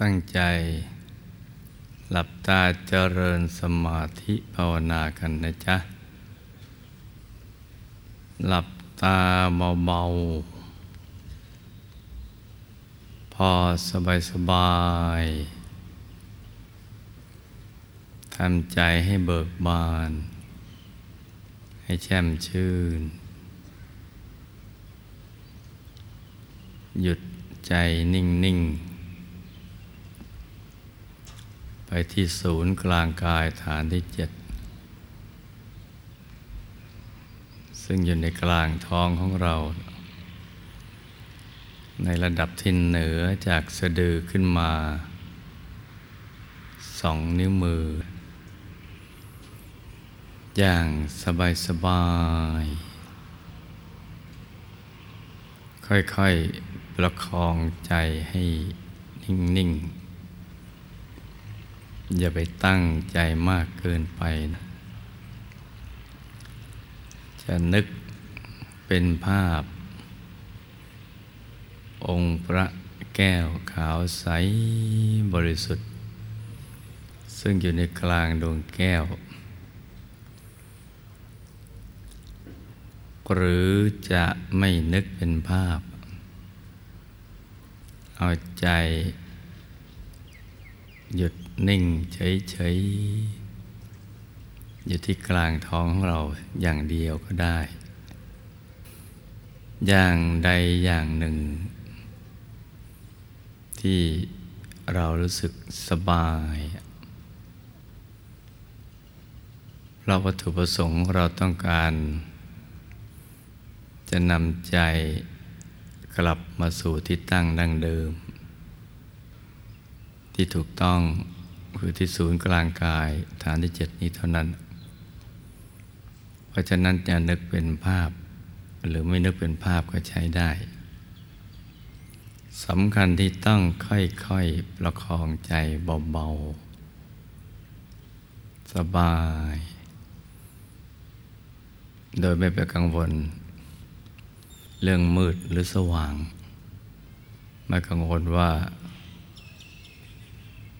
ตั้งใจ หลับตาเจริญสมาธิภาวนากันนะจ๊ะ หลับตาเบาๆ พอสบายๆทำใจให้เบิกบาน ให้แช่มชื่น หยุดใจนิ่งๆ ไปที่ศูนย์กลางกายฐานที่เจ็ดซึ่งอยู่ในกลางท้องของเรา ในระดับที่เหนือจากสะดือขึ้นมาสองนิ้วมือ อย่างสบายๆค่อยๆ ประคองใจให้นิ่ง ๆ อย่าไปตั้งใจมากเกินไปนะจะนึกเป็นภาพ องค์พระแก้วขาวใสบริสุทธิ์ ซึ่งอยู่ในกลางดวงแก้ว หรือจะไม่นึกเป็นภาพ เอาใจ หยุด นิ่งเฉยๆ อยู่ที่กลางท้องของเราอย่างเดียวก็ได้ อย่างใดอย่างหนึ่ง ที่เรารู้สึกสบายเพราะวัตถุประสงค์เราต้องการ จะนำใจกลับมาสู่ที่ตั้งดั้งเดิม ที่ถูกต้อง คือที่ศูนย์กลางกายฐานที่เจ็ดนี้เท่านั้น เพราะฉะนั้นจะนึกเป็นภาพ หรือไม่นึกเป็นภาพก็ใช้ได้สำคัญที่ต้องค่อยๆ ประคองใจเบาๆ สบาย โดยไม่ไปกังวล เรื่องมืดหรือสว่าง ไม่กังวลว่า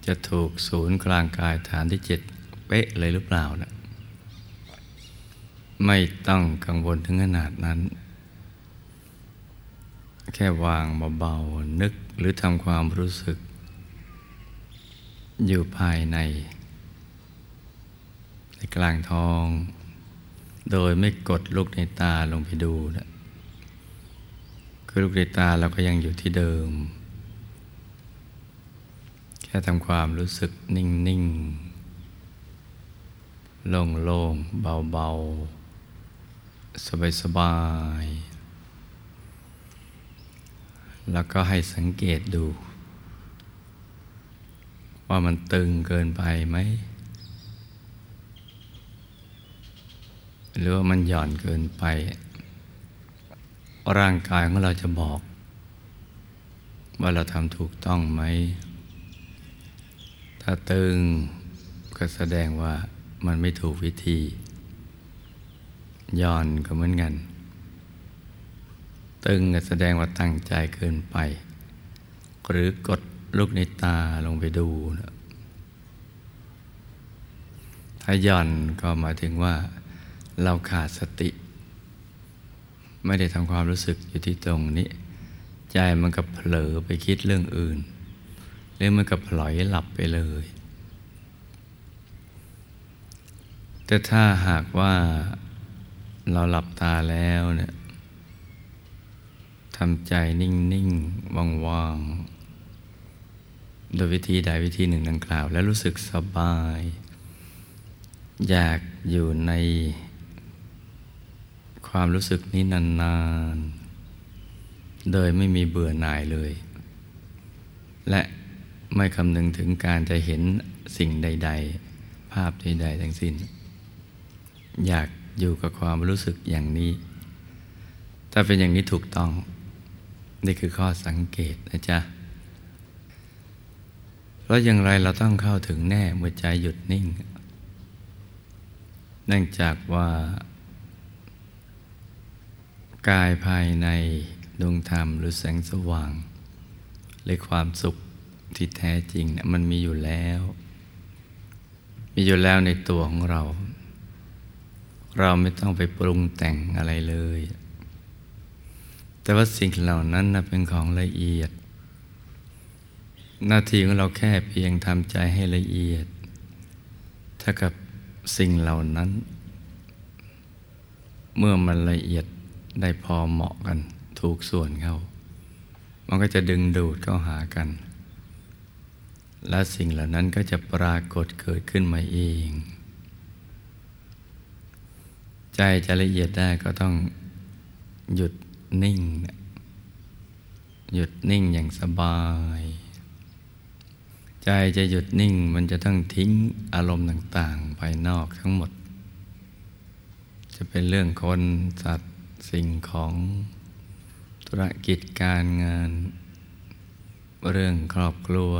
จะถูกศูนย์กลางกายฐานที่เจ็ดเป๊ะเลยหรือเปล่านะไม่ต้องกังวลถึงขนาดนั้น แค่วางเบาๆนึกหรือทำความรู้สึก อยู่ภายใน ในกลางท้อง โดยไม่กดลูกในตาลงไปดูนะคือลูกในตาเราก็ยังอยู่ที่เดิม ค่ทำความรู้สึกนิ่งๆโล่งๆเบาๆสบายๆแล้วก็ให้สังเกตดู ว่ามันตึงเกินไปไหม หรือว่ามันหย่อนเกินไป ร่างกายของเราจะบอก ว่าเราทำถูกต้องไหม ถ้าตึงก็แสดงว่ามันไม่ถูกวิธี ย่อนก็เหมือนกัน ตึงก็แสดงว่าตั้งใจเกินไป หรือกดลูกในตาลงไปดูนะถ้าย่อนก็หมายถึงว่าเราขาดสติ ไม่ได้ทำความรู้สึกอยู่ที่ตรงนี้ ใจมันก็เผลอไปคิดเรื่องอื่น รือมันก็ปล่อยหลับไปเลย แต่ถ้าหากว่าเราหลับตาแล้วเนี่ยทำใจนิ่งๆว่างๆโดยวิธีใดวิธีหนึ่งดังกล่าว แล้วรู้สึกสบาย อยากอยู่ในความรู้สึกนี้นานๆ โดยไม่มีเบื่อหน่ายเลย และ ไม่คำนึงถึงการจะเห็นสิ่งใด ๆ ภาพใด ๆ ทั้งสิ้น อยากอยู่กับความรู้สึกอย่างนี้ ถ้าเป็นอย่างนี้ถูกต้อง นี่คือข้อสังเกตนะจ๊ะเพราะอย่างไรเราต้องเข้าถึงแน่เมื่อใจหยุดนิ่ง เนื่องจากว่า กายภายในดวงธรรมหรือแสงสว่าง หรือความสุข ที่แท้จริงเนี่ยมันมีอยู่แล้ว มีอยู่แล้วในตัวของเรา เราไม่ต้องไปปรุงแต่งอะไรเลย แต่ว่าสิ่งเหล่านั้นนะเป็นของละเอียด หน้าที่ของเราแค่เพียงทำใจให้ละเอียดถ้ากับสิ่งเหล่านั้น เมื่อมันละเอียดได้พอเหมาะกัน ถูกส่วนเข้า มันก็จะดึงดูดเข้าหากัน และสิ่งเหล่านั้นก็จะปรากฏเกิดขึ้นมาเอง ใจจะละเอียดได้ก็ต้องหยุดนิ่ง หยุดนิ่งอย่างสบาย ใจจะหยุดนิ่งมันจะต้องทิ้งอารมณ์ต่างๆ ภายนอกทั้งหมด จะเป็นเรื่องคนสัตว์สิ่งของธุรกิจการงาน เรื่องครอบครัว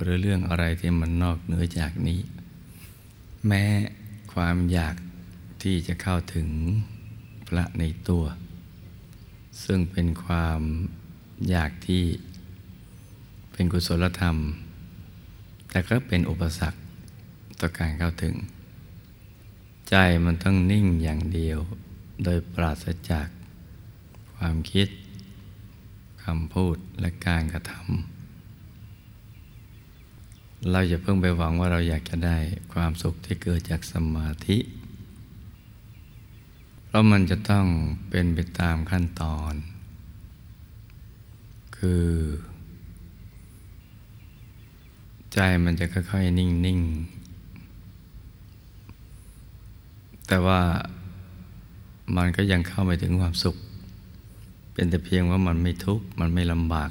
หรือเรื่องอะไรที่มันนอกเหนือจากนี้ แม้ความอยากที่จะเข้าถึงพระในตัว ซึ่งเป็นความอยากที่เป็นกุศลธรรม แต่ก็เป็นอุปสรรคต่อการเข้าถึง ใจมันต้องนิ่งอย่างเดียว โดยปราศจากความคิดคำพูดและการกระทำ เราอย่าเพิ่งไปหวังว่าเราอยากจะได้ความสุขที่เกิดจากสมาธิ เพราะมันจะต้องเป็นไปตามขั้นตอน คือ ใจมันจะค่อยๆ นิ่ง ๆ แต่ว่ามันก็ยังเข้าไปถึงความสุข เป็นแต่เพียงว่ามันไม่ทุกข์ มันไม่ลำบาก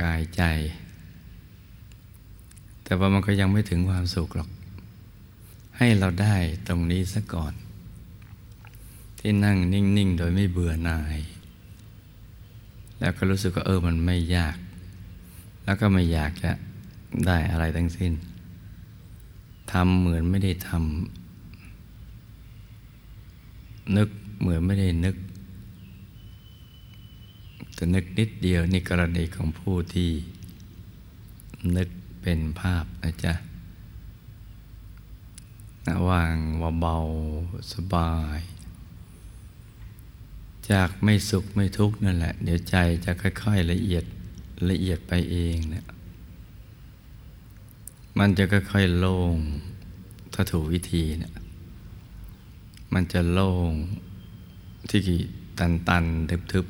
กายใจ แต่ว่ามันก็ยังไม่ถึงความสุขหรอก ให้เราได้ตรงนี้ซะก่อน ที่นั่งนิ่ง ๆ โดยไม่เบื่อหน่าย แล้วก็รู้สึกว่าเออมันไม่ยาก แล้วก็ไม่อยากจะได้อะไรทั้งสิ้นทำเหมือนไม่ได้ทำนึกเหมือนไม่ได้นึกแต่นึกนิดเดียวนี่กรณีของผู้ที่นึก เป็นภาพนะจ๊ะนะวางว่าเบาสบาย จากไม่สุขไม่ทุกข์นั่นแหละ เดี๋ยวใจจะค่อยๆละเอียดละเอียดไปเองเนะี่ยมันจะค่อยๆโล่งถ้าถูกวิธีเนะี่ยมันจะโล่งที่ตันตันทึบ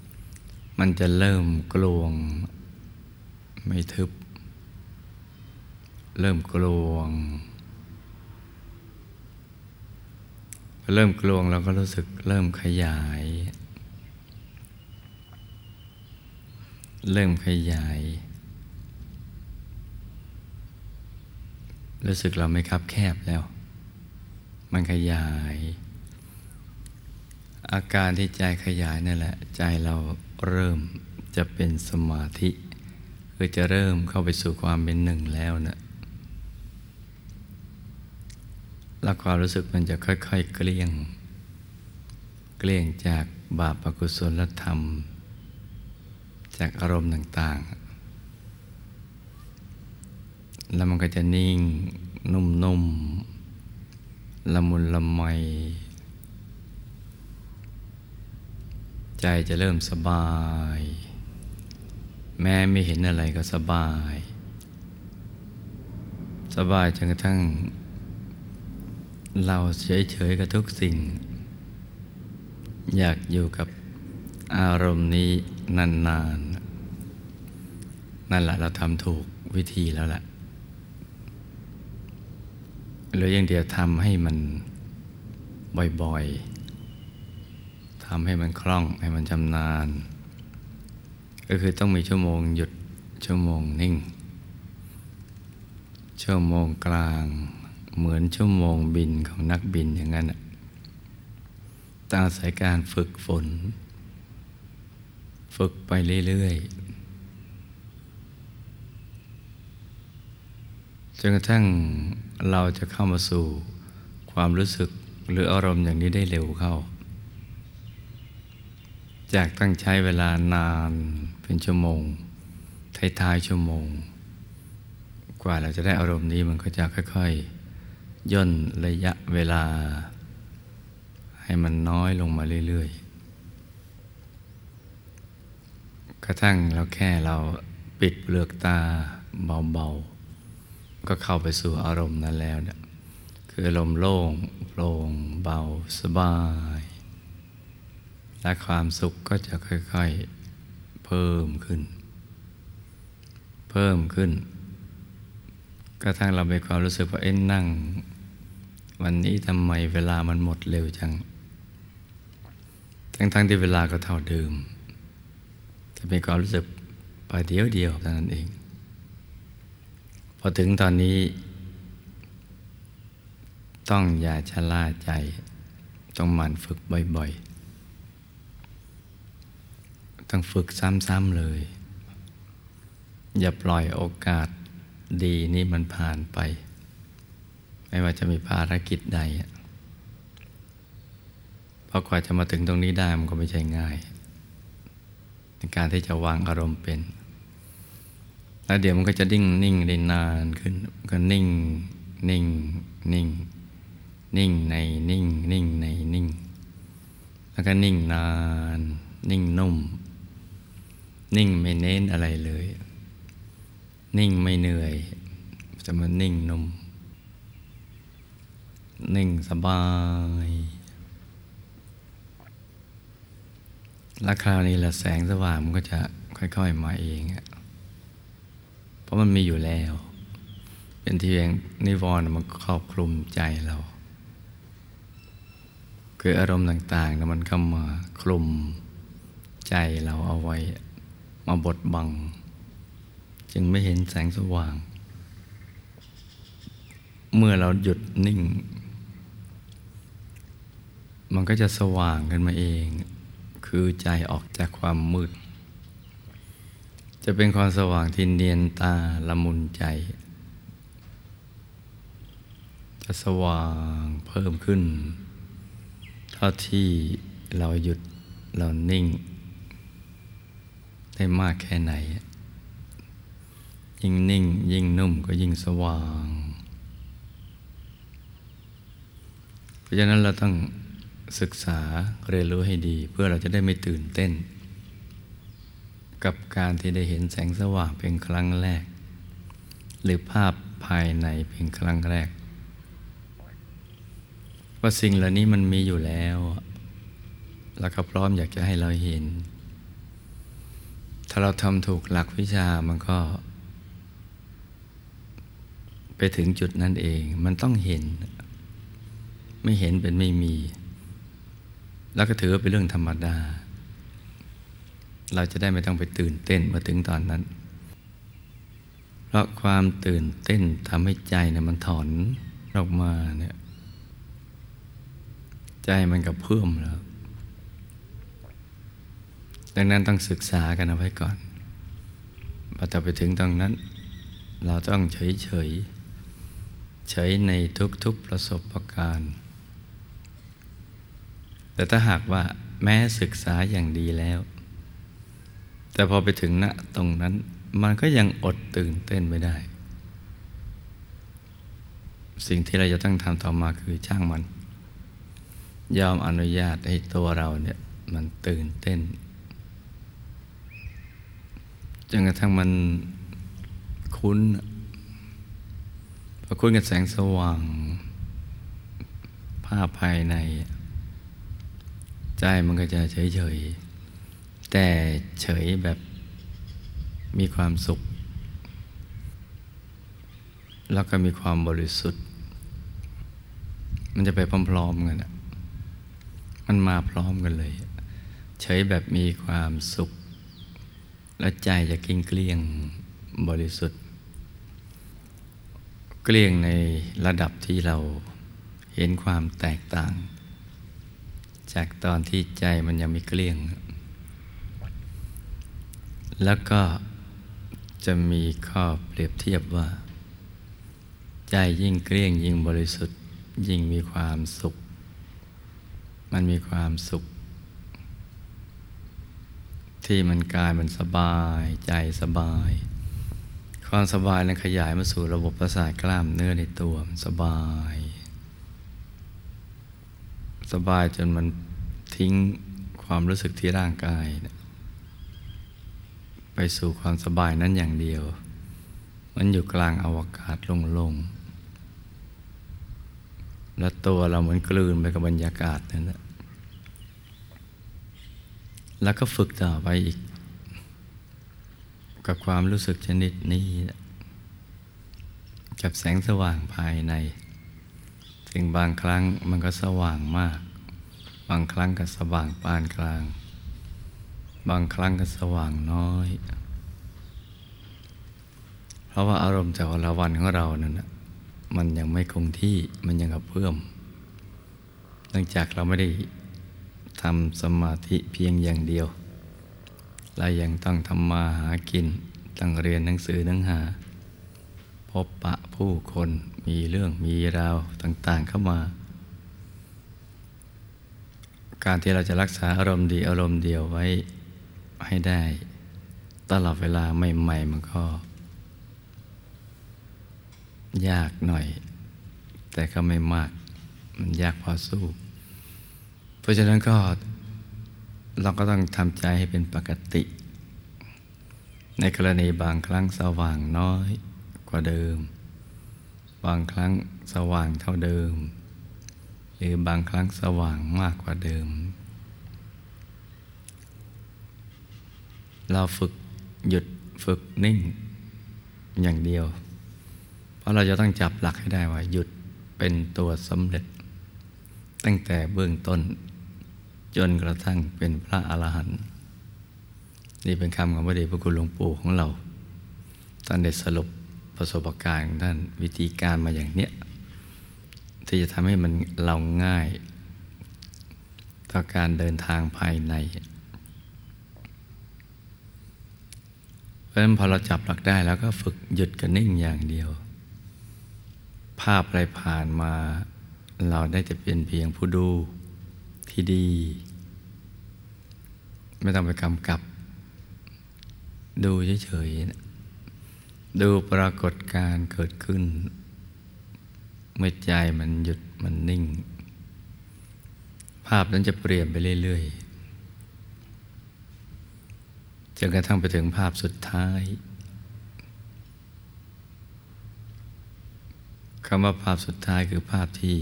ๆ มันจะเริ่มกลวง ไม่ทึบ เริ่มกลวง เริ่มกลวงเราก็รู้สึกเริ่มขยาย เริ่มขยาย รู้สึกเราไม่คับแคบแล้ว มันขยาย อาการที่ใจขยายนั่นแหละ ใจเราเริ่มจะเป็นสมาธิคือจะเริ่มเข้าไปสู่ความเป็นหนึ่งแล้วนะ แล้วความรู้สึกมันจะค่อย ๆ เกลี้ยง เกลี้ยงจากบาปอกุศลธรรม จากอารมณ์ต่าง ๆ แล้วมันก็จะนิ่งนุ่มๆละมุนละไม ใจจะเริ่มสบาย แม้ไม่เห็นอะไรก็สบาย สบายจนกระทั่ง เราเฉยๆกับทุกสิ่ง อยากอยู่กับอารมณ์นี้นานๆ นั่นแหละเราทำถูกวิธีแล้วแหละหรืออย่างเดียวทำให้มันบ่อยๆ ทำให้มันคล่องให้มันชำนาญ ก็คือต้องมีชั่วโมงหยุดชั่วโมงนิ่ง ชั่วโมงกลาง เหมือนชั่วโมงบินของนักบินอย่างนั้นตั้งสายการฝึกฝน ฝึกไปเรื่อยๆ จนกระทั่งเราจะเข้ามาสู่ความรู้สึกหรืออารมณ์อย่างนี้ได้เร็วเข้า จากตั้งใช้เวลานานเป็นชั่วโมงท้ายๆชั่วโมง กว่าเราจะได้อารมณ์นี้มันก็จะค่อย ๆ ย่นระยะเวลา ให้มันน้อยลงมาเรื่อย ๆ กระทั่งเราแค่เราปิดเปลือกตาเบา ๆ ก็เข้าไปสู่อารมณ์นั้นแล้วเนี่ยคืออารมณ์โล่งโปร่งเบาสบาย และความสุขก็จะค่อย ๆ เพิ่มขึ้น เพิ่มขึ้นกระทั่งเรามีความรู้สึกว่าเอ็นนั่ง วันนี้ทำไมเวลามันหมดเร็วจัง ทั้งๆที่เวลาก็เท่าเดิม จะมีความรู้สึกไปเดียวเดียวเท่านั้นเอง พอถึงตอนนี้ ต้องอย่าชะล่าใจ ต้องหมั่นฝึกบ่อยๆ ต้องฝึกซ้ำๆเลย อย่าปล่อยโอกาสดีนี้มันผ่านไป ไม่ว่าจะมีภารกิจใดเพราะกว่าจะมาถึงตรงนี้ได้มันก็ไม่ใช่ง่าย ในการที่จะวางอารมณ์เป็น แล้วเดี๋ยวมันก็จะดิ่งนิ่งได้นานขึ้นก็นิ่งนิ่งนิ่ง นิ่งในนิ่ง นิ่งในนิ่ง แล้วก็นิ่งนาน นิ่งนุ่ม นิ่งไม่เน้นอะไรเลย นิ่งไม่เหนื่อยจะมานิ่งนุ่ม นิ่งสบาย แล้วคราวนี้ละแสงสว่างมันก็จะค่อย ๆ มาเอง เพราะมันมีอยู่แล้ว เป็นที่เองนิวรณ์มันครอบคลุมใจเรา คืออารมณ์ต่างๆมันเข้ามาคลุมใจเราเอาไว้ มาบดบัง จึงไม่เห็นแสงสว่าง เมื่อเราหยุดนิ่ง มันก็จะสว่างขึ้นมาเอง คือใจออกจากความมืด จะเป็นความสว่างที่เนียนตาละมุนใจ จะสว่างเพิ่มขึ้น เท่าที่เราหยุดเรานิ่ง ได้มากแค่ไหน ยิ่งนิ่งยิ่งนุ่มก็ยิ่งสว่าง เพราะฉะนั้นเราต้อง ศึกษาเรียนรู้ให้ดี เพื่อเราจะได้ไม่ตื่นเต้น กับการที่ได้เห็นแสงสว่างเป็นครั้งแรก หรือภาพภายในเป็นครั้งแรก ว่าสิ่งเหล่านี้มันมีอยู่แล้ว แล้วก็พร้อมอยากจะให้เราเห็น ถ้าเราทำถูกหลักวิชามันก็ ไปถึงจุดนั้นเองมันต้องเห็น ไม่เห็นเป็นไม่มี แล้วก็ถือว่าเป็นเรื่องธรรมดา เราจะได้ไม่ต้องไปตื่นเต้นมาถึงตอนนั้น เพราะความตื่นเต้นทำให้ใจเนี่ยมันถอนออกมาเนี่ยใจมันกับเพิ่มแล้ว ดังนั้นต้องศึกษากันเอาไว้ก่อนพอจะไปถึงตรงนั้น เราต้องเฉยเฉยเฉยในทุกๆประสบการณ์ แต่ถ้าหากว่าแม้ศึกษาอย่างดีแล้ว แต่พอไปถึงณตรงนั้น มันก็ยังอดตื่นเต้นไม่ได้ สิ่งที่เราจะต้องทำต่อมาคือช่างมัน ยอมอนุญาตให้ตัวเราเนี่ยมันตื่นเต้นจนกระทั่งมันคุ้นพอคุ้นกับแสงสว่าง ภาพภายใน ใจมันก็จะเฉยเฉยแต่เฉยแบบมีความสุข แล้วก็มีความบริสุทธิ์ มันจะไปพร้อมๆกันมันมาพร้อมกันเลย เฉยแบบมีความสุข และใจจะกิ้งเกลี้ยงบริสุทธิ์ เกลี้ยงในระดับที่เราเห็นความแตกต่าง จากตอนที่ใจมันยังไม่เกลี้ยง แล้วก็จะมีข้อเปรียบเทียบว่า ใจยิ่งเกลี้ยงยิ่งบริสุทธิ์ ยิ่งมีความสุข มันมีความสุข ที่มันกายมันสบายใจสบาย ความสบายนั้นขยายมาสู่ระบบประสาทกล้ามเนื้อในตัวมันสบาย สบายจนมันทิ้งความรู้สึกที่ร่างกาย ไปสู่ความสบายนั้นอย่างเดียว มันอยู่กลางอวกาศโล่งๆและตัวเราเหมือนกลืนไปกับบรรยากาศนั่นแหละแล้วก็ฝึกต่อไปอีก กับความรู้สึกชนิดนี้ กับแสงสว่างภายในึงบางครั้งมันก็สว่างมาก บางครั้งก็สว่างปานกลาง บางครั้งก็สว่างน้อย เพราะว่าอารมณ์จากละวันของเรานั่นมันยังไม่คงที่มันยังกับเพิ่มเนื่องจากเราไม่ได้ทำสมาธิเพียงอย่างเดียวเรายังต้องทำมาหากิน ต้องเรียนหนังสือหนังหา พบปะผู้คน มีเรื่องมีราวต่าง ๆ เข้ามา การที่เราจะรักษาอารมณ์ดีอารมณ์เดียวไว้ให้ได้ ตลอดเวลาใหม่ๆมันก็ ยากหน่อย แต่ก็ไม่มาก มันยากพอสู้ เพราะฉะนั้นก็เราก็ต้องทำใจให้เป็นปกติ ในกรณีบางครั้งสว่างน้อยกว่าเดิม บางครั้งสว่างเท่าเดิม หรือบางครั้งสว่างมากกว่าเดิม เราฝึกหยุดฝึกนิ่งอย่างเดียว เพราะเราจะต้องจับหลักให้ได้ว่า หยุดเป็นตัวสำเร็จ ตั้งแต่เบื้องต้น จนกระทั่งเป็นพระอรหันต์นี่เป็นคำของพระเดชพระคุณหลวงปู่ของเราท่านได้สรุป ประสบการณ์ท่านวิธีการมาอย่างเนี้ยที่จะทำให้มันเราง่ายต่อการเดินทางภายใน เพราะฉะนั้นพอเราจับหลักได้แล้วก็ฝึกหยุดกับนิ่งอย่างเดียว ภาพอะไรผ่านมาเราได้จะเป็นเพียงผู้ดูที่ดี ไม่ต้องไปกำกับ ดูเฉยๆ ดูปรากฏการเกิดขึ้น เมื่อใจมันหยุดมันนิ่ง ภาพนั้นจะเปลี่ยนไปเรื่อยๆจนกระทั่งไปถึงภาพสุดท้ายคำว่าภาพสุดท้ายคือภาพที่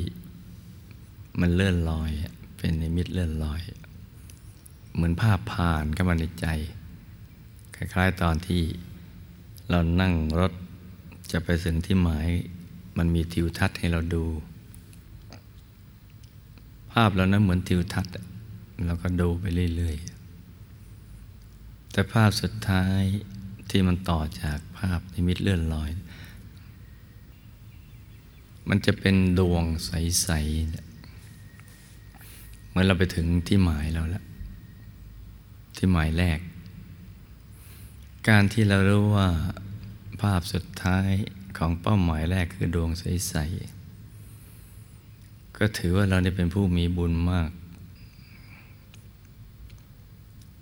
มันเลื่อนลอย เป็นนิมิตเลื่อนลอย เหมือนภาพผ่านเข้ามาในใจ คล้ายๆตอนที่ เรานั่งรถจะไปถึงที่หมาย มันมีทิวทัศน์ให้เราดู ภาพเรานั้นเหมือนทิวทัศน์เราก็ดูไปเรื่อยๆ แต่ภาพสุดท้ายที่มันต่อจากภาพนิมิตเลื่อนลอย มันจะเป็นดวงใสๆ เมื่อเราไปถึงที่หมายเราแล้ว ที่หมายแรก การที่เรารู้ว่าภาพสุดท้ายของเป้าหมายแรกคือดวงใส ๆ ก็ถือว่าเราได้เป็นผู้มีบุญมาก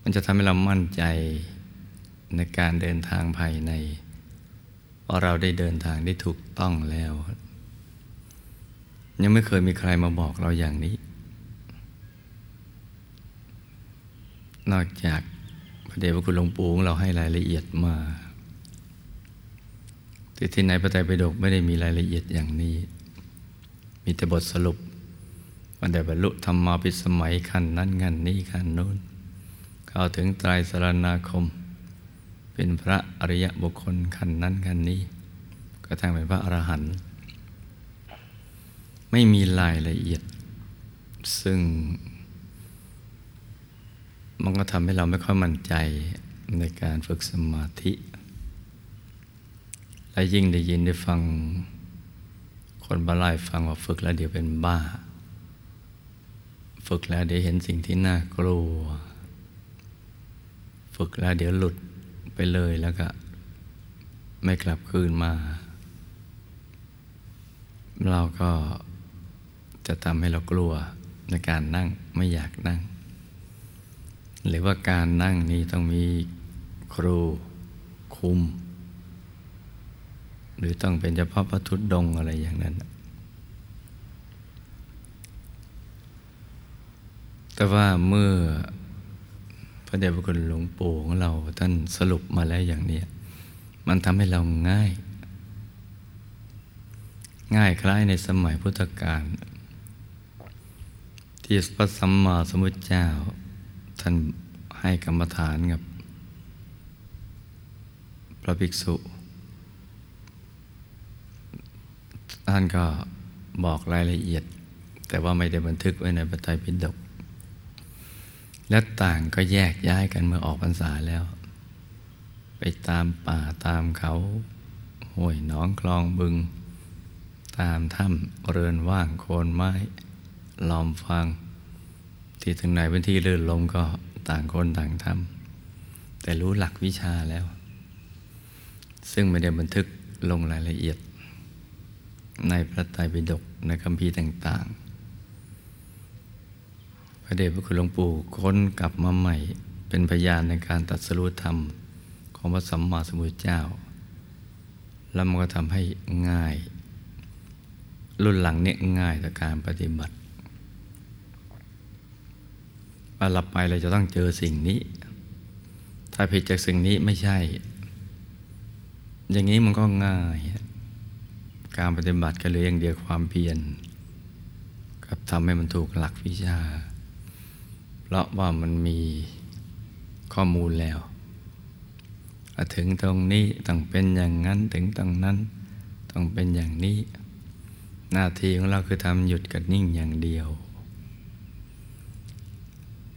มันจะทำให้เรามั่นใจในการเดินทางภายในเพราะเราได้เดินทางได้ถูกต้องแล้ว ยังไม่เคยมีใครมาบอกเราอย่างนี้ นอกจาก ระเดชพระคุณหลวงปู่ของเราให้รายละเอียดมาที่ที่ไหนพระไตรปิฎกไม่ได้มีรายละเอียดอย่างนี้ มีแต่บทสรุปวันได้บรรลุธรรมาปิสมัยขั้นนั้นงันนี้ขั้นนู้นเข้าถึงไตรสรณาคม เป็นพระอริยบุคคลขั้นนั้นขั้นนี้ ก็ทั้งเป็นพระอรหันต์ไม่มีรายละเอียด ซึ่ง มันก็ทำให้เราไม่ค่อยมั่นใจในการฝึกสมาธิ และยิ่งได้ยินได้ฟังคนบาลายฟังว่าฝึกแล้วเดี๋ยวเป็นบ้า ฝึกแล้วเดี๋ยวเห็นสิ่งที่น่ากลัว ฝึกแล้วเดี๋ยวหลุดไปเลยแล้วก็ ไม่กลับคืนมา เราก็จะทำให้เรากลัวในการนั่งไม่อยากนั่ง หรือว่าการนั่งนี้ต้องมีครูคุม หรือต้องเป็นเฉพาะพระทุดดงอะไรอย่างนั้น แต่ว่าเมื่อพระเดชพระคุณหลวงปู่ของเราท่านสรุปมาแล้วอย่างนี้ มันทำให้เราง่าย ง่ายคล้ายในสมัยพุทธกาลที่พระสัมมาสัมพุทธเจ้า ท่านให้กรรมฐานกับพระภิกษุ ท่านก็บอกรายละเอียด แต่ว่าไม่ได้บันทึกไว้ในพระไตรปิฎกและต่างก็แยกย้ายกันเมื่อออกพรรษาแล้ว ไปตามป่าตามเขาห้วยหนองคลองบึง ตามถ้ำเรือนว่างโคนไม้ ลอมฟัง ที่ถึงไหนเป็นที่เลื่อนลมก็ต่างคนต่างทำแต่รู้หลักวิชาแล้ว ซึ่งไม่ได้บันทึกลงรายละเอียด ในพระไตรปิฎกในคำพีต่างๆ พระเดชพระคุณหลวงปู่ค้นกลับมาใหม่เป็นพยานในการตัดสรุธรรมของพระสัมมาสัมพุทธเจ้า แล้วมันก็ทำให้ง่าย รุ่นหลังเนี่ยง่ายต่อการปฏิบัติ ว่าหลับไปเราจะต้องเจอสิ่งนี้ ถ้าผิดจากสิ่งนี้ไม่ใช่ อย่างนี้มันก็ง่าย การปฏิบัติก็เหลืออย่างเดียวความเพียรกับทำให้มันถูกหลักวิชา เพราะว่ามันมีข้อมูลแล้ว ถึงตรงนี้ต้องเป็นอย่างนั้นถึงตรงนั้นต้องเป็นอย่างนี้ หน้าที่ของเราคือทำหยุดกับนิ่งอย่างเดียว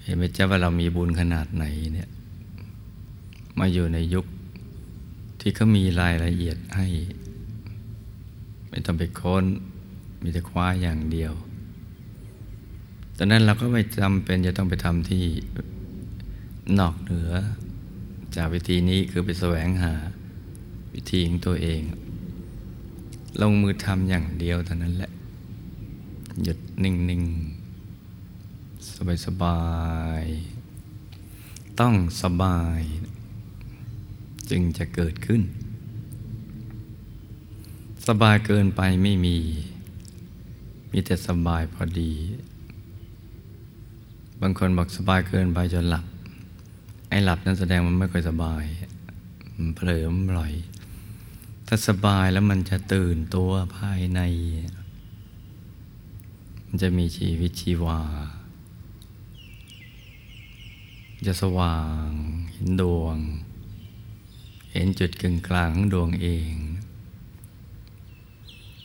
เห็นไหมเจ้าว่าเรามีบุญขนาดไหนเนี่ย มาอยู่ในยุคที่เขามีรายละเอียดให้ ไม่ต้องไปค้น มีแต่คว้าอย่างเดียวตอนนั้นเราก็ไม่จำเป็นจะต้องไปทำที่นอกเหนือ จากวิธีนี้คือไปแสวงหาวิธีของตัวเอง ลงมือทำอย่างเดียวเท่านั้นแหละ หยุดนิ่ง ๆ สบายสบาย ต้องสบาย จึงจะเกิดขึ้น สบายเกินไปไม่มี มีแต่สบายพอดี บางคนบอกสบายเกินไปจนหลับ ไอ้หลับนั้นแสดงมันไม่ค่อยสบายมันเผลอมลอย ถ้าสบายแล้วมันจะตื่นตัวภายใน มันจะมีชีวิตชีวา จะสว่างเห็นดวง เห็นจุดกึ่งกลางของดวงเอง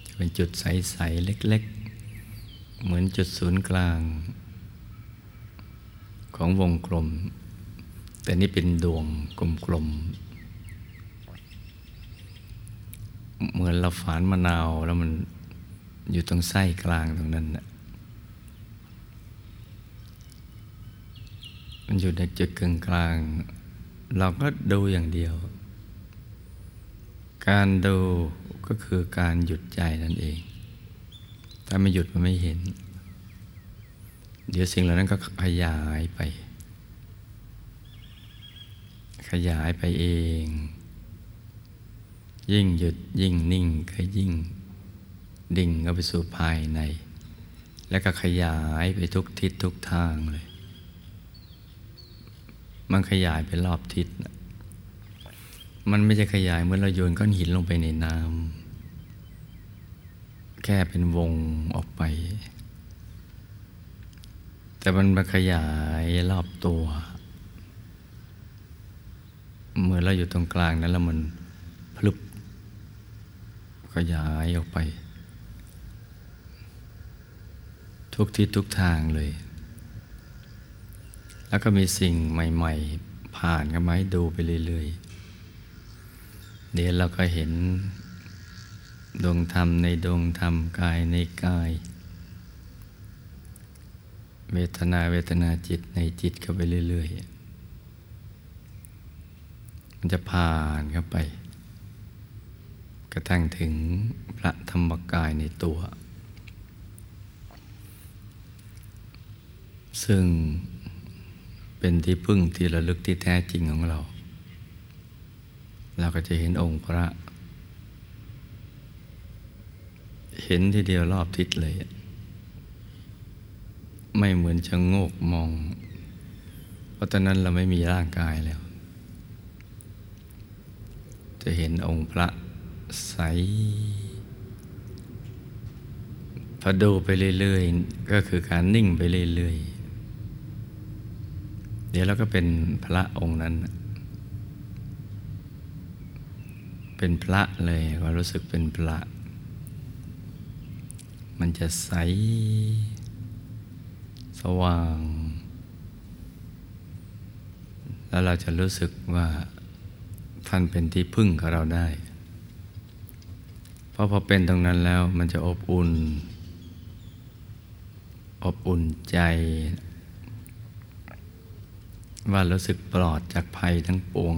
จะเป็นจุดใส ๆ เล็ก ๆ เหมือนจุดศูนย์กลาง ของวงกลม แต่นี่เป็นดวงกลม ๆ เหมือนเราฝานมะนาวแล้วมันอยู่ตรงไส้กลางตรงนั้นนะ มันอยู่ในจุดกลางกลาง เราก็ดูอย่างเดียว การดูก็คือการหยุดใจนั่นเอง ถ้าไม่หยุดมันไม่เห็น เดี๋ยวสิ่งเหล่านั้นก็ขยายไป ขยายไปเอง ยิ่งหยุดยิ่งนิ่งก็ยิ่ง ดิ่งเข้าไปสู่ภายใน แล้วก็ขยายไปทุกทิศทุกทางเลย มันขยายไปรอบทิศ มันไม่ใช่ขยายเหมือนเราโยนก้อนหินลงไปในน้ำแค่เป็นวงออกไป แต่มันมาขยายรอบตัวเมื่อเราอยู่ตรงกลางนั้นแล้วมันพลุบขยายออกไป ทุกทิศทุกทางเลย แล้วก็มีสิ่งใหม่ ๆ ผ่านกันมาให้ดูไปเรื่อยๆเดี๋ยวเราก็เห็น ดวงธรรมในดวงธรรมกายในกาย เวทนาเวทนาจิตในจิตเข้าไปเรื่อยๆ มันจะผ่านเข้าไป กระทั่งถึงพระธรรมกายในตัว ซึ่ง เป็นที่พึ่งที่ระลึกที่แท้จริงของเรา เราก็จะเห็นองค์พระ เห็นทีเดียวรอบทิศเลย ไม่เหมือนชะโงกมอง เพราะตอนนั้นเราไม่มีร่างกายแล้ว จะเห็นองค์พระใสพอดูไปเรื่อยๆ ก็คือการนิ่งไปเรื่อยๆ เดี๋ยวเราก็เป็นพระองค์นั้น เป็นพระเลยก็รู้สึกเป็นพระ มันจะใส สว่าง แล้วเราจะรู้สึกว่าท่านเป็นที่พึ่งของเราได้ เพราะพอเป็นตรงนั้นแล้วมันจะอบอุ่น อบอุ่นใจ ว่ารู้สึกปลอดจากภัยทั้งปวง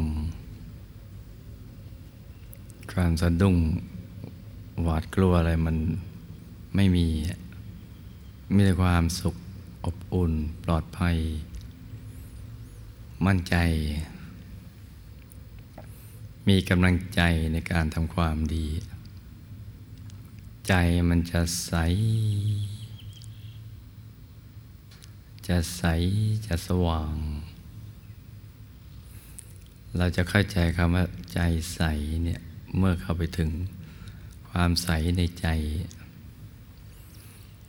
ความสะดุ้งหวาดกลัวอะไรมันไม่มี มีแต่ความสุขอบอุ่นปลอดภัย มั่นใจ มีกำลังใจในการทำความดี ใจมันจะใส จะใสจะสว่าง เราจะเข้าใจคำว่าใจใสเนี่ยเมื่อเข้าไปถึงความใสในใจ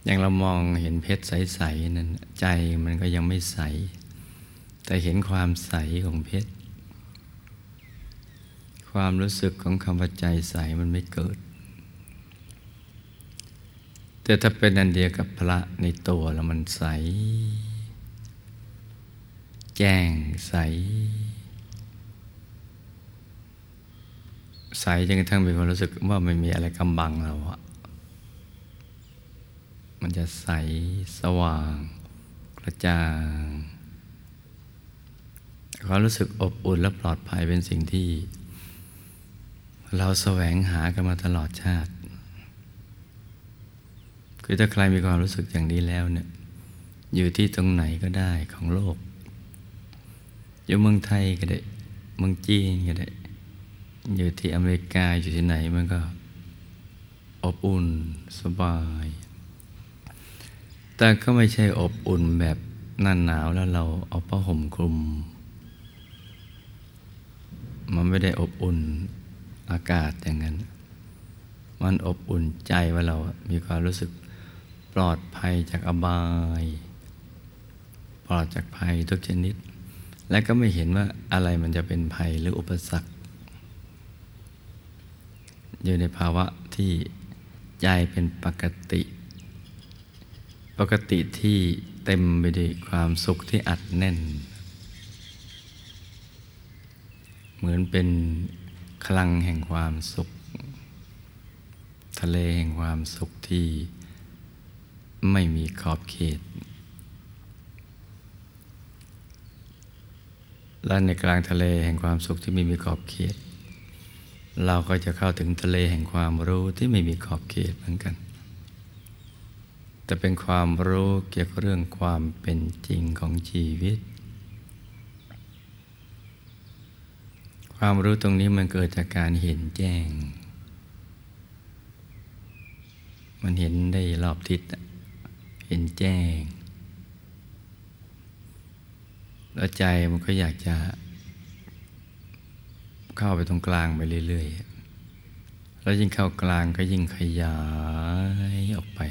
อย่างเรามองเห็นเพชรใสๆนั้นใจมันก็ยังไม่ใส แต่เห็นความใสของเพชร ความรู้สึกของคำว่าใจใสมันไม่เกิด แต่ถ้าเป็นอันเดียวกับพระในตัวแล้วมันใส แจ้งใส ใสจนกระทั่งมีความรู้สึกว่าไม่มีอะไรกำบังเราอะมันจะใสสว่าง กระจ่างความรู้สึกอบอุ่นและปลอดภัยเป็นสิ่งที่ เราแสวงหากันมาตลอดชาติ คือถ้าใครมีความรู้สึกอย่างนี้แล้วเนี่ย อยู่ที่ตรงไหนก็ได้ของโลก อยู่เมืองไทยก็ได้ เมืองจีนก็ได้ อยู่ที่อเมริกาอยู่ที่ไหนมันก็ อบอุ่นสบาย แต่ก็ไม่ใช่อบอุ่นแบบนั่นหนาวแล้วเราเอาผ้าห่มคลุม มันไม่ได้อบอุ่นอากาศอย่างนั้น มันอบอุ่นใจว่าเรา มีความรู้สึกปลอดภัยจากอบาย ปลอดจากภัยทุกชนิด และก็ไม่เห็นว่าอะไรมันจะเป็นภัยหรืออุปสรรค อยู่ในภาวะที่ใจเป็นปกติ ปกติที่เต็มไปด้วยความสุขที่อัดแน่น เหมือนเป็นคลังแห่งความสุข ทะเลแห่งความสุขที่ไม่มีขอบเขต และในกลางทะเลแห่งความสุขที่ไม่มีขอบเขต เราก็จะเข้าถึงทะเลแห่งความรู้ที่ไม่มีขอบเขตเหมือนกัน แต่เป็นความรู้เกี่ยวกับเรื่องความเป็นจริงของชีวิต ความรู้ตรงนี้มันเกิดจากการเห็นแจ้ง มันเห็นได้รอบทิศเห็นแจ้ง แล้วใจมันก็อยากจะ เข้าไปตรงกลางไปเรื่อยๆ แล้วยิ่งเข้ากลางก็ยิ่งขยายออกไป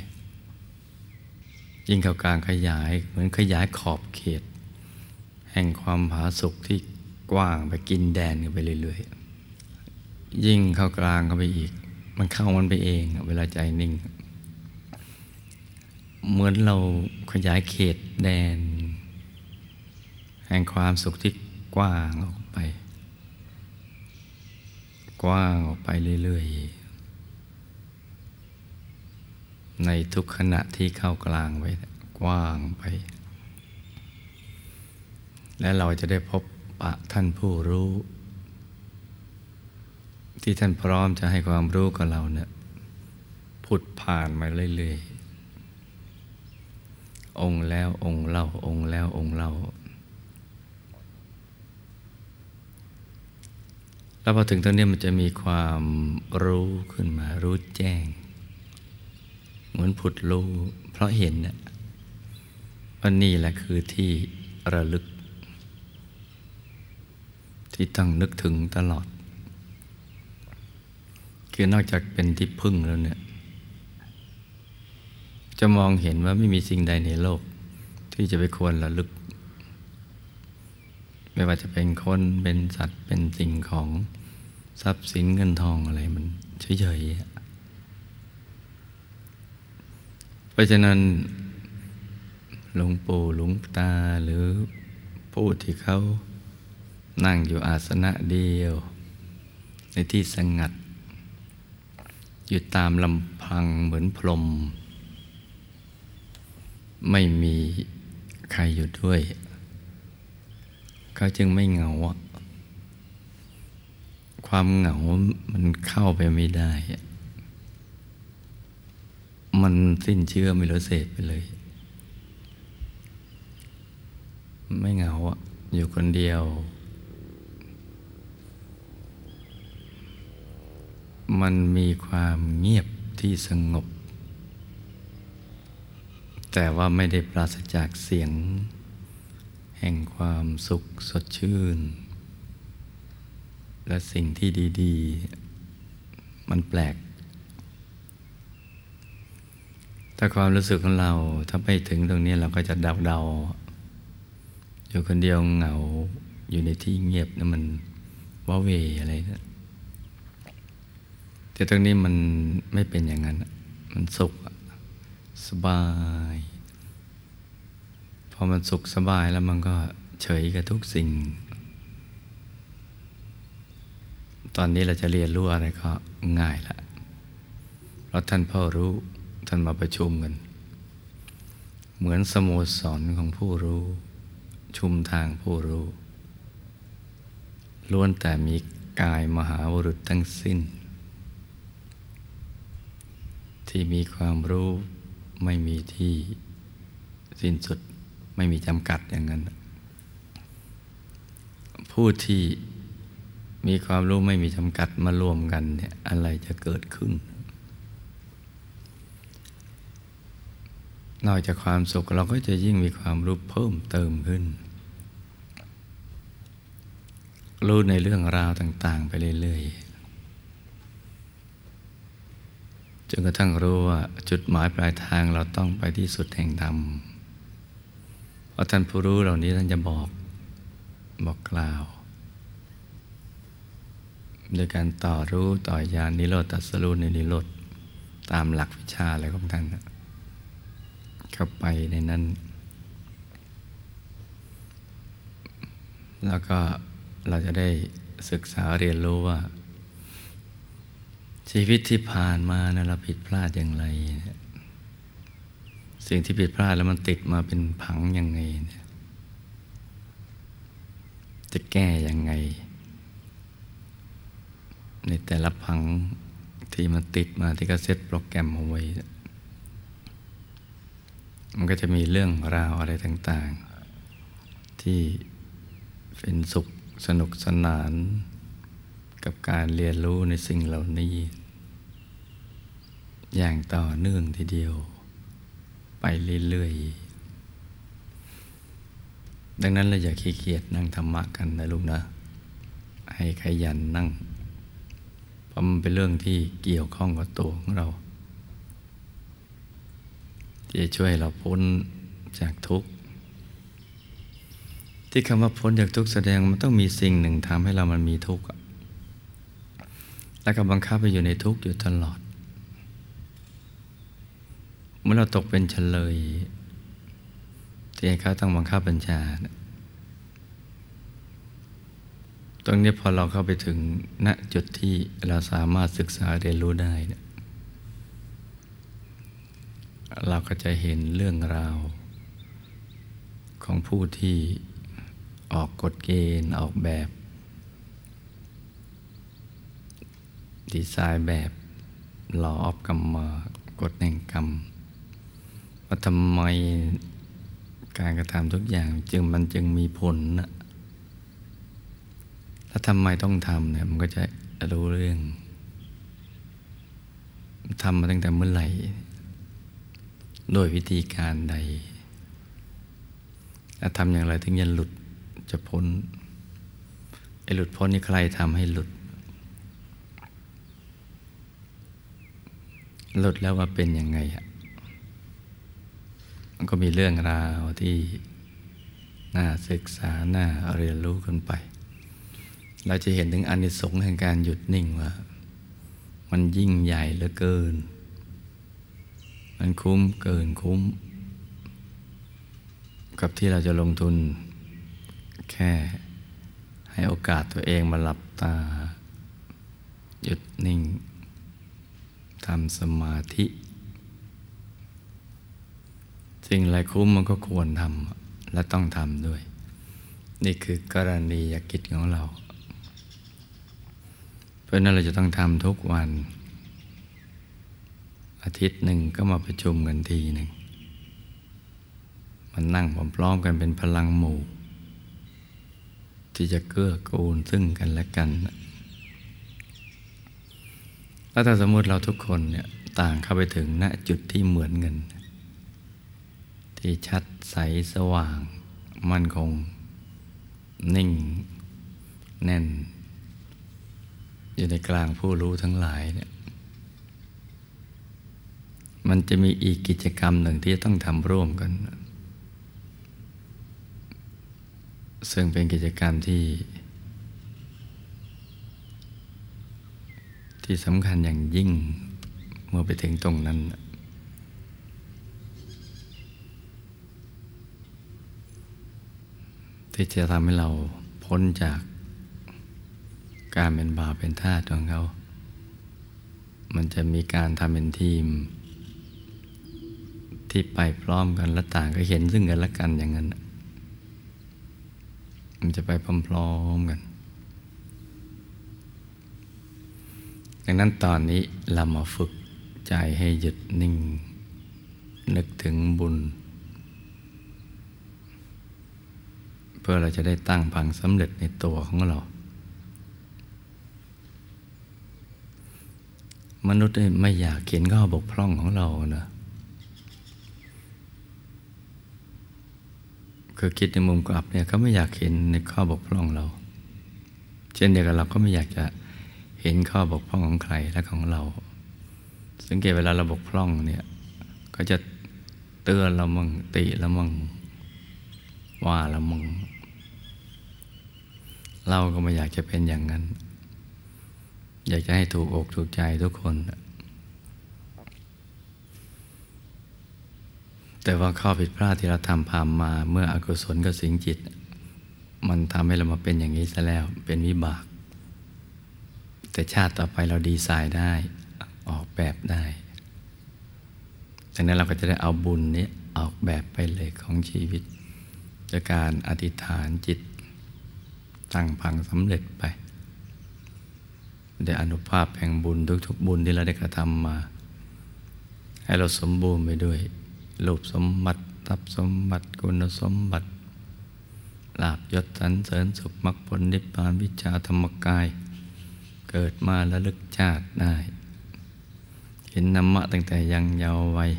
ยิ่งเข้ากลางขยายเหมือนขยายขอบเขต แห่งความผาสุกที่กว้างไปกินแดนกันไปเรื่อยๆ ยิ่งเข้ากลางเข้าไปอีก มันเข้ามันไปเอง เวลาใจนิ่ง เหมือนเราขยายเขตแดน แห่งความสุขที่กว้างออกไป กว้างออกไปเรื่อยๆ ในทุกขณะที่เข้ากลางไปกว้างไป และเราจะได้พบปะท่านผู้รู้ ที่ท่านพร้อมจะให้ความรู้กับเราเนี่ยผุดผ่านมาเรื่อยๆ องค์แล้วองค์เล่าองค์แล้วองค์เล่า แล้วพอถึงตรงนี้มันจะมีความรู้ขึ้นมารู้แจ้ง เหมือนผุดรู้เพราะเห็นนะว่านี่แหละคือที่ระลึก ที่ต้องนึกถึงตลอด คือนอกจากเป็นที่พึ่งแล้วเนี่ย จะมองเห็นว่าไม่มีสิ่งใดในโลก ที่จะไปควรระลึก ไม่ว่าจะเป็นคนเป็นสัตว์เป็นสิ่งของ ทรัพย์สินเงินทองอะไรมันเฉยๆเพราะฉะนั้นหลวงปู่หลวงตาหรือผู้ที่เขานั่งอยู่อาสนะเดียว ในที่สงัด อยู่ตามลำพังเหมือนพรม ไม่มีใครอยู่ด้วย เขาจึงไม่เหงา ความเหงา มันเข้าไปไม่ได้ มันสิ้นเชื่อไม่เหลือเศษไปเลย ไม่เหงาอยู่คนเดียว มันมีความเงียบที่สงบ แต่ว่าไม่ได้ปราศจากเสียง แห่งความสุขสดชื่น และสิ่งที่ดี ๆ มันแปลก ถ้าความรู้สึกของเราถ้าไปถึงตรงนี้เราก็จะเดาๆอยู่คนเดียวเหงาอยู่ในที่เงียบนะมันว้าเวอะไรนะแต่ตรงนี้มันไม่เป็นอย่างนั้น มันสุขสบาย พอมันสุขสบายแล้วมันก็เฉยกับทุกสิ่ง ตอนนี้เราจะเรียนรู้อะไรก็ง่ายละเพราะท่านพ่อรู้ท่านมาประชุมกัน เหมือนสโมสรของผู้รู้ ชุมทางผู้รู้ล้วนแต่มีกายมหาวรุษทั้งสิ้น ที่มีความรู้ไม่มีที่สิ้นสุดไม่มีจำกัดอย่างนั้น ผู้ที่ มีความรู้ไม่มีจำกัดมารวมกันเนี่ยอะไรจะเกิดขึ้น นอกจากความสุขเราก็จะยิ่งมีความรู้เพิ่มเติมขึ้น รู้ในเรื่องราวต่าง ๆ ไปเรื่อยๆจนกระทั่งรู้ว่าจุดหมายปลายทางเราต้องไปที่สุดแห่งธรรมเพราะท่านผู้รู้เหล่านี้ท่านจะบอกบอกกล่าว โดยการต่อรู้ต่อยานนิโรธตัสรู้ในนิโรธตามหลักวิชาอะไรของท่านเข้าไปในนั้น แล้วก็เราจะได้ศึกษาเรียนรู้ว่า ชีวิตที่ผ่านมานะเราผิดพลาดอย่างไร สิ่งที่ผิดพลาดแล้วมันติดมาเป็นผังยังไง จะแก้ยังไง ในแต่ละผังที่มันติดมาที่ก็เซตโปรแกรมเอาไว้ มันก็จะมีเรื่องราวอะไรต่าง ๆ ที่เป็นสุขสนุกสนาน กับการเรียนรู้ในสิ่งเหล่านี้ อย่างต่อเนื่องทีเดียว ไปเรื่อย ๆ ดังนั้นเราอย่าขี้เกียจนั่งธรรมะกันนะลูกนะ ให้ขยันนั่ง เพราะมันเป็นเรื่องที่เกี่ยวข้องกับตัวของเราที่จะช่วยเราพ้นจากทุกข์ ที่คำว่าพ้นจากทุกข์แสดงมันต้องมีสิ่งหนึ่งทำให้เรามันมีทุกข์แล้วก็บังคับไปอยู่ในทุกข์อยู่ตลอด เมื่อเราตกเป็นเฉลยที่ให้เขาต้องบังคับบัญชา ตรงนี้พอเราเข้าไปถึงณจุดที่เราสามารถศึกษาเรียนรู้ได้เราก็จะเห็นเรื่องราว ของผู้ที่ออกกฎเกณฑ์ออกแบบ ดีไซน์แบบหลอออฟกรรมกฎแห่งกรรมว่าทำไมการกระทำทุกอย่างจึงมันจึงมีผลนะ ถ้าทำไมต้องทำเนี่ยมันก็จะรู้เรื่องทำมาตั้งแต่เมื่อไหร่ โดยวิธีการใดทำอย่างไรถึงจะหลุดจะพ้นไอ้หลุดพ้นนี่ใครทำให้หลุด หลุดแล้วว่าเป็นยังไงอะมันก็มีเรื่องราวที่น่าศึกษา น่าเรียนรู้กันไป เราจะเห็นถึงอนิสงส์แห่งการหยุดนิ่งว่า มันยิ่งใหญ่เหลือเกิน มันคุ้มเกินคุ้ม กับที่เราจะลงทุน แค่ให้โอกาสตัวเองมาหลับตา หยุดนิ่งทำสมาธิสิ่งไรคุ้มมันก็ควรทำและต้องทำด้วย นี่คือกรณียกิจของเรา เพราะนั้นเราจะต้องทำทุกวัน อาทิตย์หนึ่งก็มาประชุมกันทีหนึ่ง มันนั่งพร้อมๆกันเป็นพลังหมู่ ที่จะเกื้อกูลซึ่งกันและกัน แล้วถ้าสมมติเราทุกคนเนี่ยต่างเข้าไปถึงณจุดที่เหมือนกัน ที่ชัดใสสว่าง มั่นคง นิ่ง แน่น อยู่ในกลางผู้รู้ทั้งหลายเนี่ยมันจะมีอีกกิจกรรมหนึ่งที่ต้องทำร่วมกัน ซึ่งเป็นกิจกรรมที่ ที่สำคัญอย่างยิ่งเมื่อไปถึงตรงนั้น ที่จะทำให้เราพ้นจาก การเป็นบาปเป็นทาสของเขา มันจะมีการทำเป็นทีม ที่ไปพร้อมกันและต่างก็เห็นซึ่งกันและกันอย่างนั้น มันจะไปพร้อมๆกัน ดังนั้นตอนนี้เรามาฝึกใจให้หยุดนิ่ง นึกถึงบุญ เพื่อเราจะได้ตั้งพังสำเร็จในตัวของเรา มนุษย์ไม่อยากเห็นข้อบกพร่องของเรานะคือคิดในมุมกลับเนี่ยเขาไม่อยากเห็นในข้อบกพร่องเรา เช่นเดียวกันเราก็ไม่อยากจะเห็นข้อบกพร่องของใครและของเรา สังเกตเวลาเราบกพร่องเนี่ยก็จะเตือนเรามั่งติเรามั่งว่าเรามั่งเราก็ไม่อยากจะเป็นอย่างนั้น อยากจะให้ถูกอกถูกใจทุกคน แต่ว่าข้อผิดพลาดที่เราทำพามมา เมื่ออกุศลกับสิงจิต มันทำให้เรามาเป็นอย่างนี้ซะแล้วเป็นวิบาก แต่ชาติต่อไปเราดีไซน์ได้ ออกแบบได้ดังนั้นเราก็จะได้เอาบุญนี้ออกแบบไปเลยของชีวิตจากการอธิษฐานจิตตั้งพังสำเร็จไป ได้อนุภาพแห่งบุญทุกๆบุญที่เราได้กระทำมา ให้เราสมบูรณ์ไปด้วยรูปสมบัติทัพสมบัติคุณสมบัติลาบยศสันเสริญสุขมรรคผลนิพพานวิชาธรรมกาย เกิดมาแล้วลึกชาติได้ เห็นธรรมะตั้งแต่ยังเยาว์วัย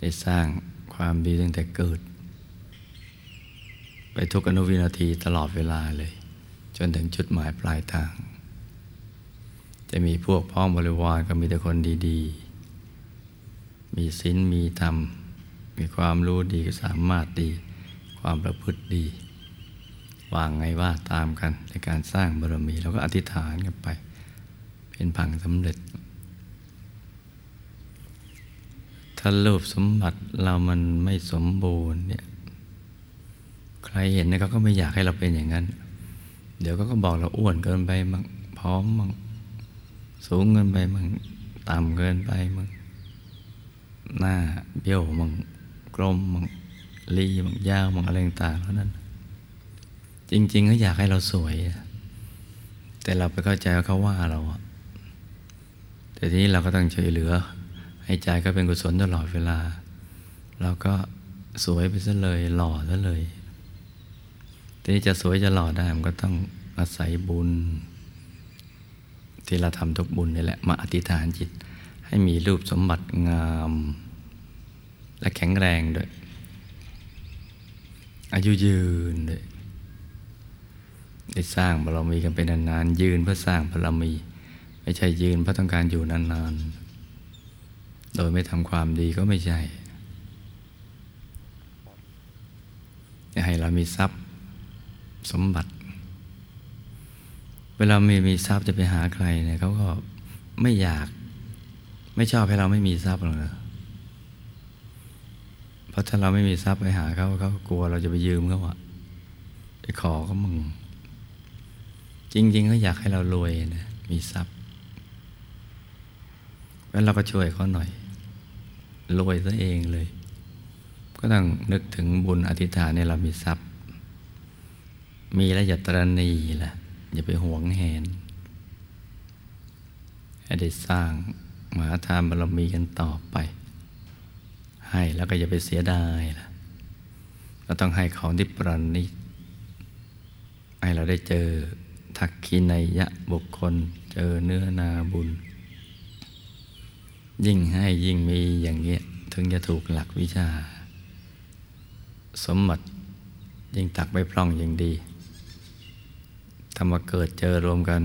ได้สร้างความดีตั้งแต่เกิด ไปทุกอนุวินาทีตลอดเวลาเลย จนถึงจุดหมายปลายทาง จะมีพวกพ้องบริวารก็มีแต่คนดีๆ มีศีลมีธรรม มีความรู้ดีสามารถดี ความประพฤติดีวางไงว่าตามกันในการสร้างบารมีเราก็อธิษฐานกันไป เป็นพังสำเร็จ ถ้ารูปสมบัติเรามันไม่สมบูรณ์เนี่ยใครเห็นเนี่ยเขาก็ไม่อยากให้เราเป็นอย่างนั้น เดี๋ยวก็ก็บอกเราอ้วนเกินไปมั่งพร้อมมั่ง สูงเกินไปมั่งต่ำเกินไปมั่งหน้าเบี้ยวมั่งกลมมั่งรีมั่งยาวมั่งอะไรต่างๆเท่านั้น จริงๆเขาอยากให้เราสวย แต่เราไปเข้าใจว่าเขาว่าเราแต่ทีนี้เราก็ต้องช่วยเหลือ ให้ใจก็เป็นกุศลตลอดเวลา เราก็สวยไปซะเลยหล่อซะเลยทีนี้จะสวยจะหล่อได้มันก็ต้องอาศัยบุญ ที่เราทำทุกบุญนี่แหละมาอธิษฐานจิต ให้มีรูปสมบัติงาม และแข็งแรงด้วย อายุยืนด้วยได้สร้างบารมีกันเป็นนานๆยืนเพื่อสร้างบารมี ไม่ใช่ยืนเพราะต้องการอยู่นานๆ โดยไม่ทำความดีก็ไม่ใช่ให้เรามีทรัพย์สมบัติ วลาไมีมีทรัพย์จะไปหาใครเนี่ยเขาก็ไม่อยาก ไม่ชอบให้เราไม่มีทรัพย์หรอกเพราะถ้าเราไม่มีทรัพย์ไปหาเขาเขากลัวเราจะไปยืมเขาอะไปขอเขามึง จริงๆเขาอยากให้เรารวยนะมีทรัพย์แล้วเราก็ช่วยเขาหน่อยรวยซะเองเลย ก็ต้องนึกถึงบุญอธิษฐานเนี่ยเรามีทรัพย์ มีแล้วอย่าตรณีล่ะ อย่าไปหวงแหน ให้ได้สร้างมหาทานบารมีกันต่อไป ให้แล้วก็อย่าไปเสียดายล่ะเราต้องให้ของที่ประณีตให้เราได้เจอทักขินัยยะบุคคล เจอเนื้อนาบุญ ยิ่งให้ยิ่งมีอย่างเงี้ยถึงจะถูกหลักวิชา สมบัติยิ่งตักไปพร่องยิ่งดี ทำมาเกิดเจอรวมกัน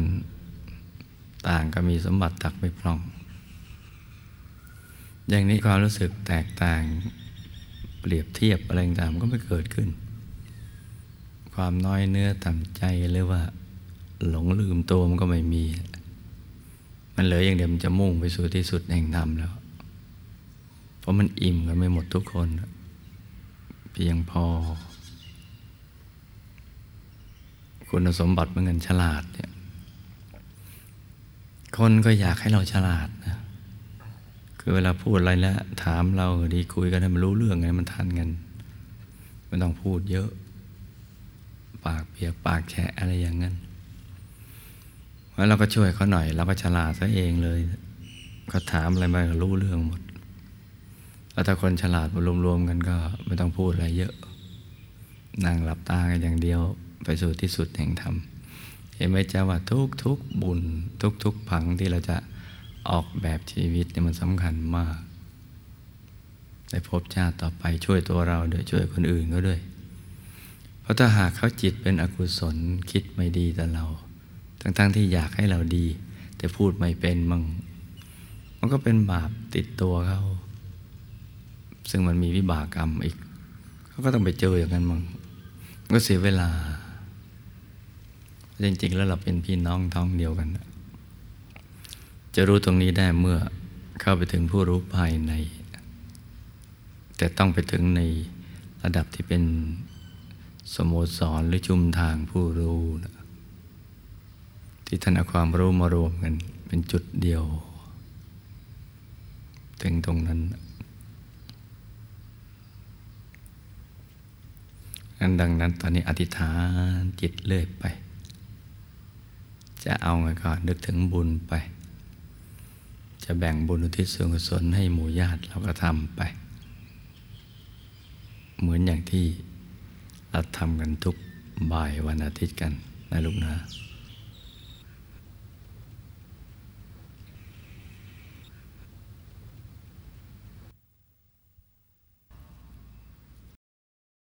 ต่างก็มีสมบัติตักไปพร่อง อย่างนี้ความรู้สึกแตกต่างเปรียบเทียบอะไรต่างก็ไม่เกิดขึ้น ความน้อยเนื้อต่ำใจหรือว่า หลงลืมตัวมันก็ไม่มี มันเหลืออย่างเดียวมันจะมุ่งไปสู่ที่สุดแห่งธรรมแล้ว เพราะมันอิ่มกันไม่หมดทุกคน เพียงพอ คุณสมบัติเหมือนกันฉลาดเนี่ยคนก็อยากให้เราฉลาดนะคือเวลาพูดอะไรแล้ว ถามเราดีคุยกันให้มันรู้เรื่องไงมันทันกันไม่ต้องพูดเยอะ ปากเปียกปากแฉะอะไรอย่างนั้นแล้วเราก็ช่วยเขาหน่อยเราก็ฉลาดซะเองเลยเขาถามอะไรมาก็รู้เรื่องหมด แล้วถ้าคนฉลาดมารวมๆกันก็ ไม่ต้องพูดอะไรเยอะ นั่งหลับตากันอย่างเดียว ไปสู่ที่สุดแห่งธรรม เห็นไหมจ้าว่าทุกทุกบุญ ทุกทุกผังที่เราจะออกแบบชีวิตเนี่ยมันสำคัญมากได้พบชาติต่อไปช่วยตัวเราด้วยช่วยคนอื่นก็ด้วย เพราะถ้าหากเขาจิตเป็นอกุศลคิดไม่ดีต่อเรา ทั้งๆทที่อยากให้เราดี แต่พูดไม่เป็นมั่งมันก็เป็นบาปติดตัวเขาซึ่งมันมีวิบากกรรมอีก เขาก็ต้องไปเจออย่างนั้นมั่งก็เสียเวลา จริงๆ แล้วเราเป็นพี่น้องท้องเดียวกัน จะรู้ตรงนี้ได้เมื่อเข้าไปถึงผู้รู้ภายใน แต่ต้องไปถึงในระดับที่เป็นสโมสรหรือชุมทางผู้รู้นะที่ท่านเอาความรู้มารวมกัน เป็นจุดเดียว ถึงตรงนั้นอันดังนั้นตอนนี้อธิษฐานจิตเลื่อยไป จะเอาไงก่อนนึกถึงบุญไป จะแบ่งบุญอุทิศส่วนกุศลให้หมู่ญาติเราก็ทำไป เหมือนอย่างที่เราทำกันทุกบ่ายวันอาทิตย์กันนะลูกนะ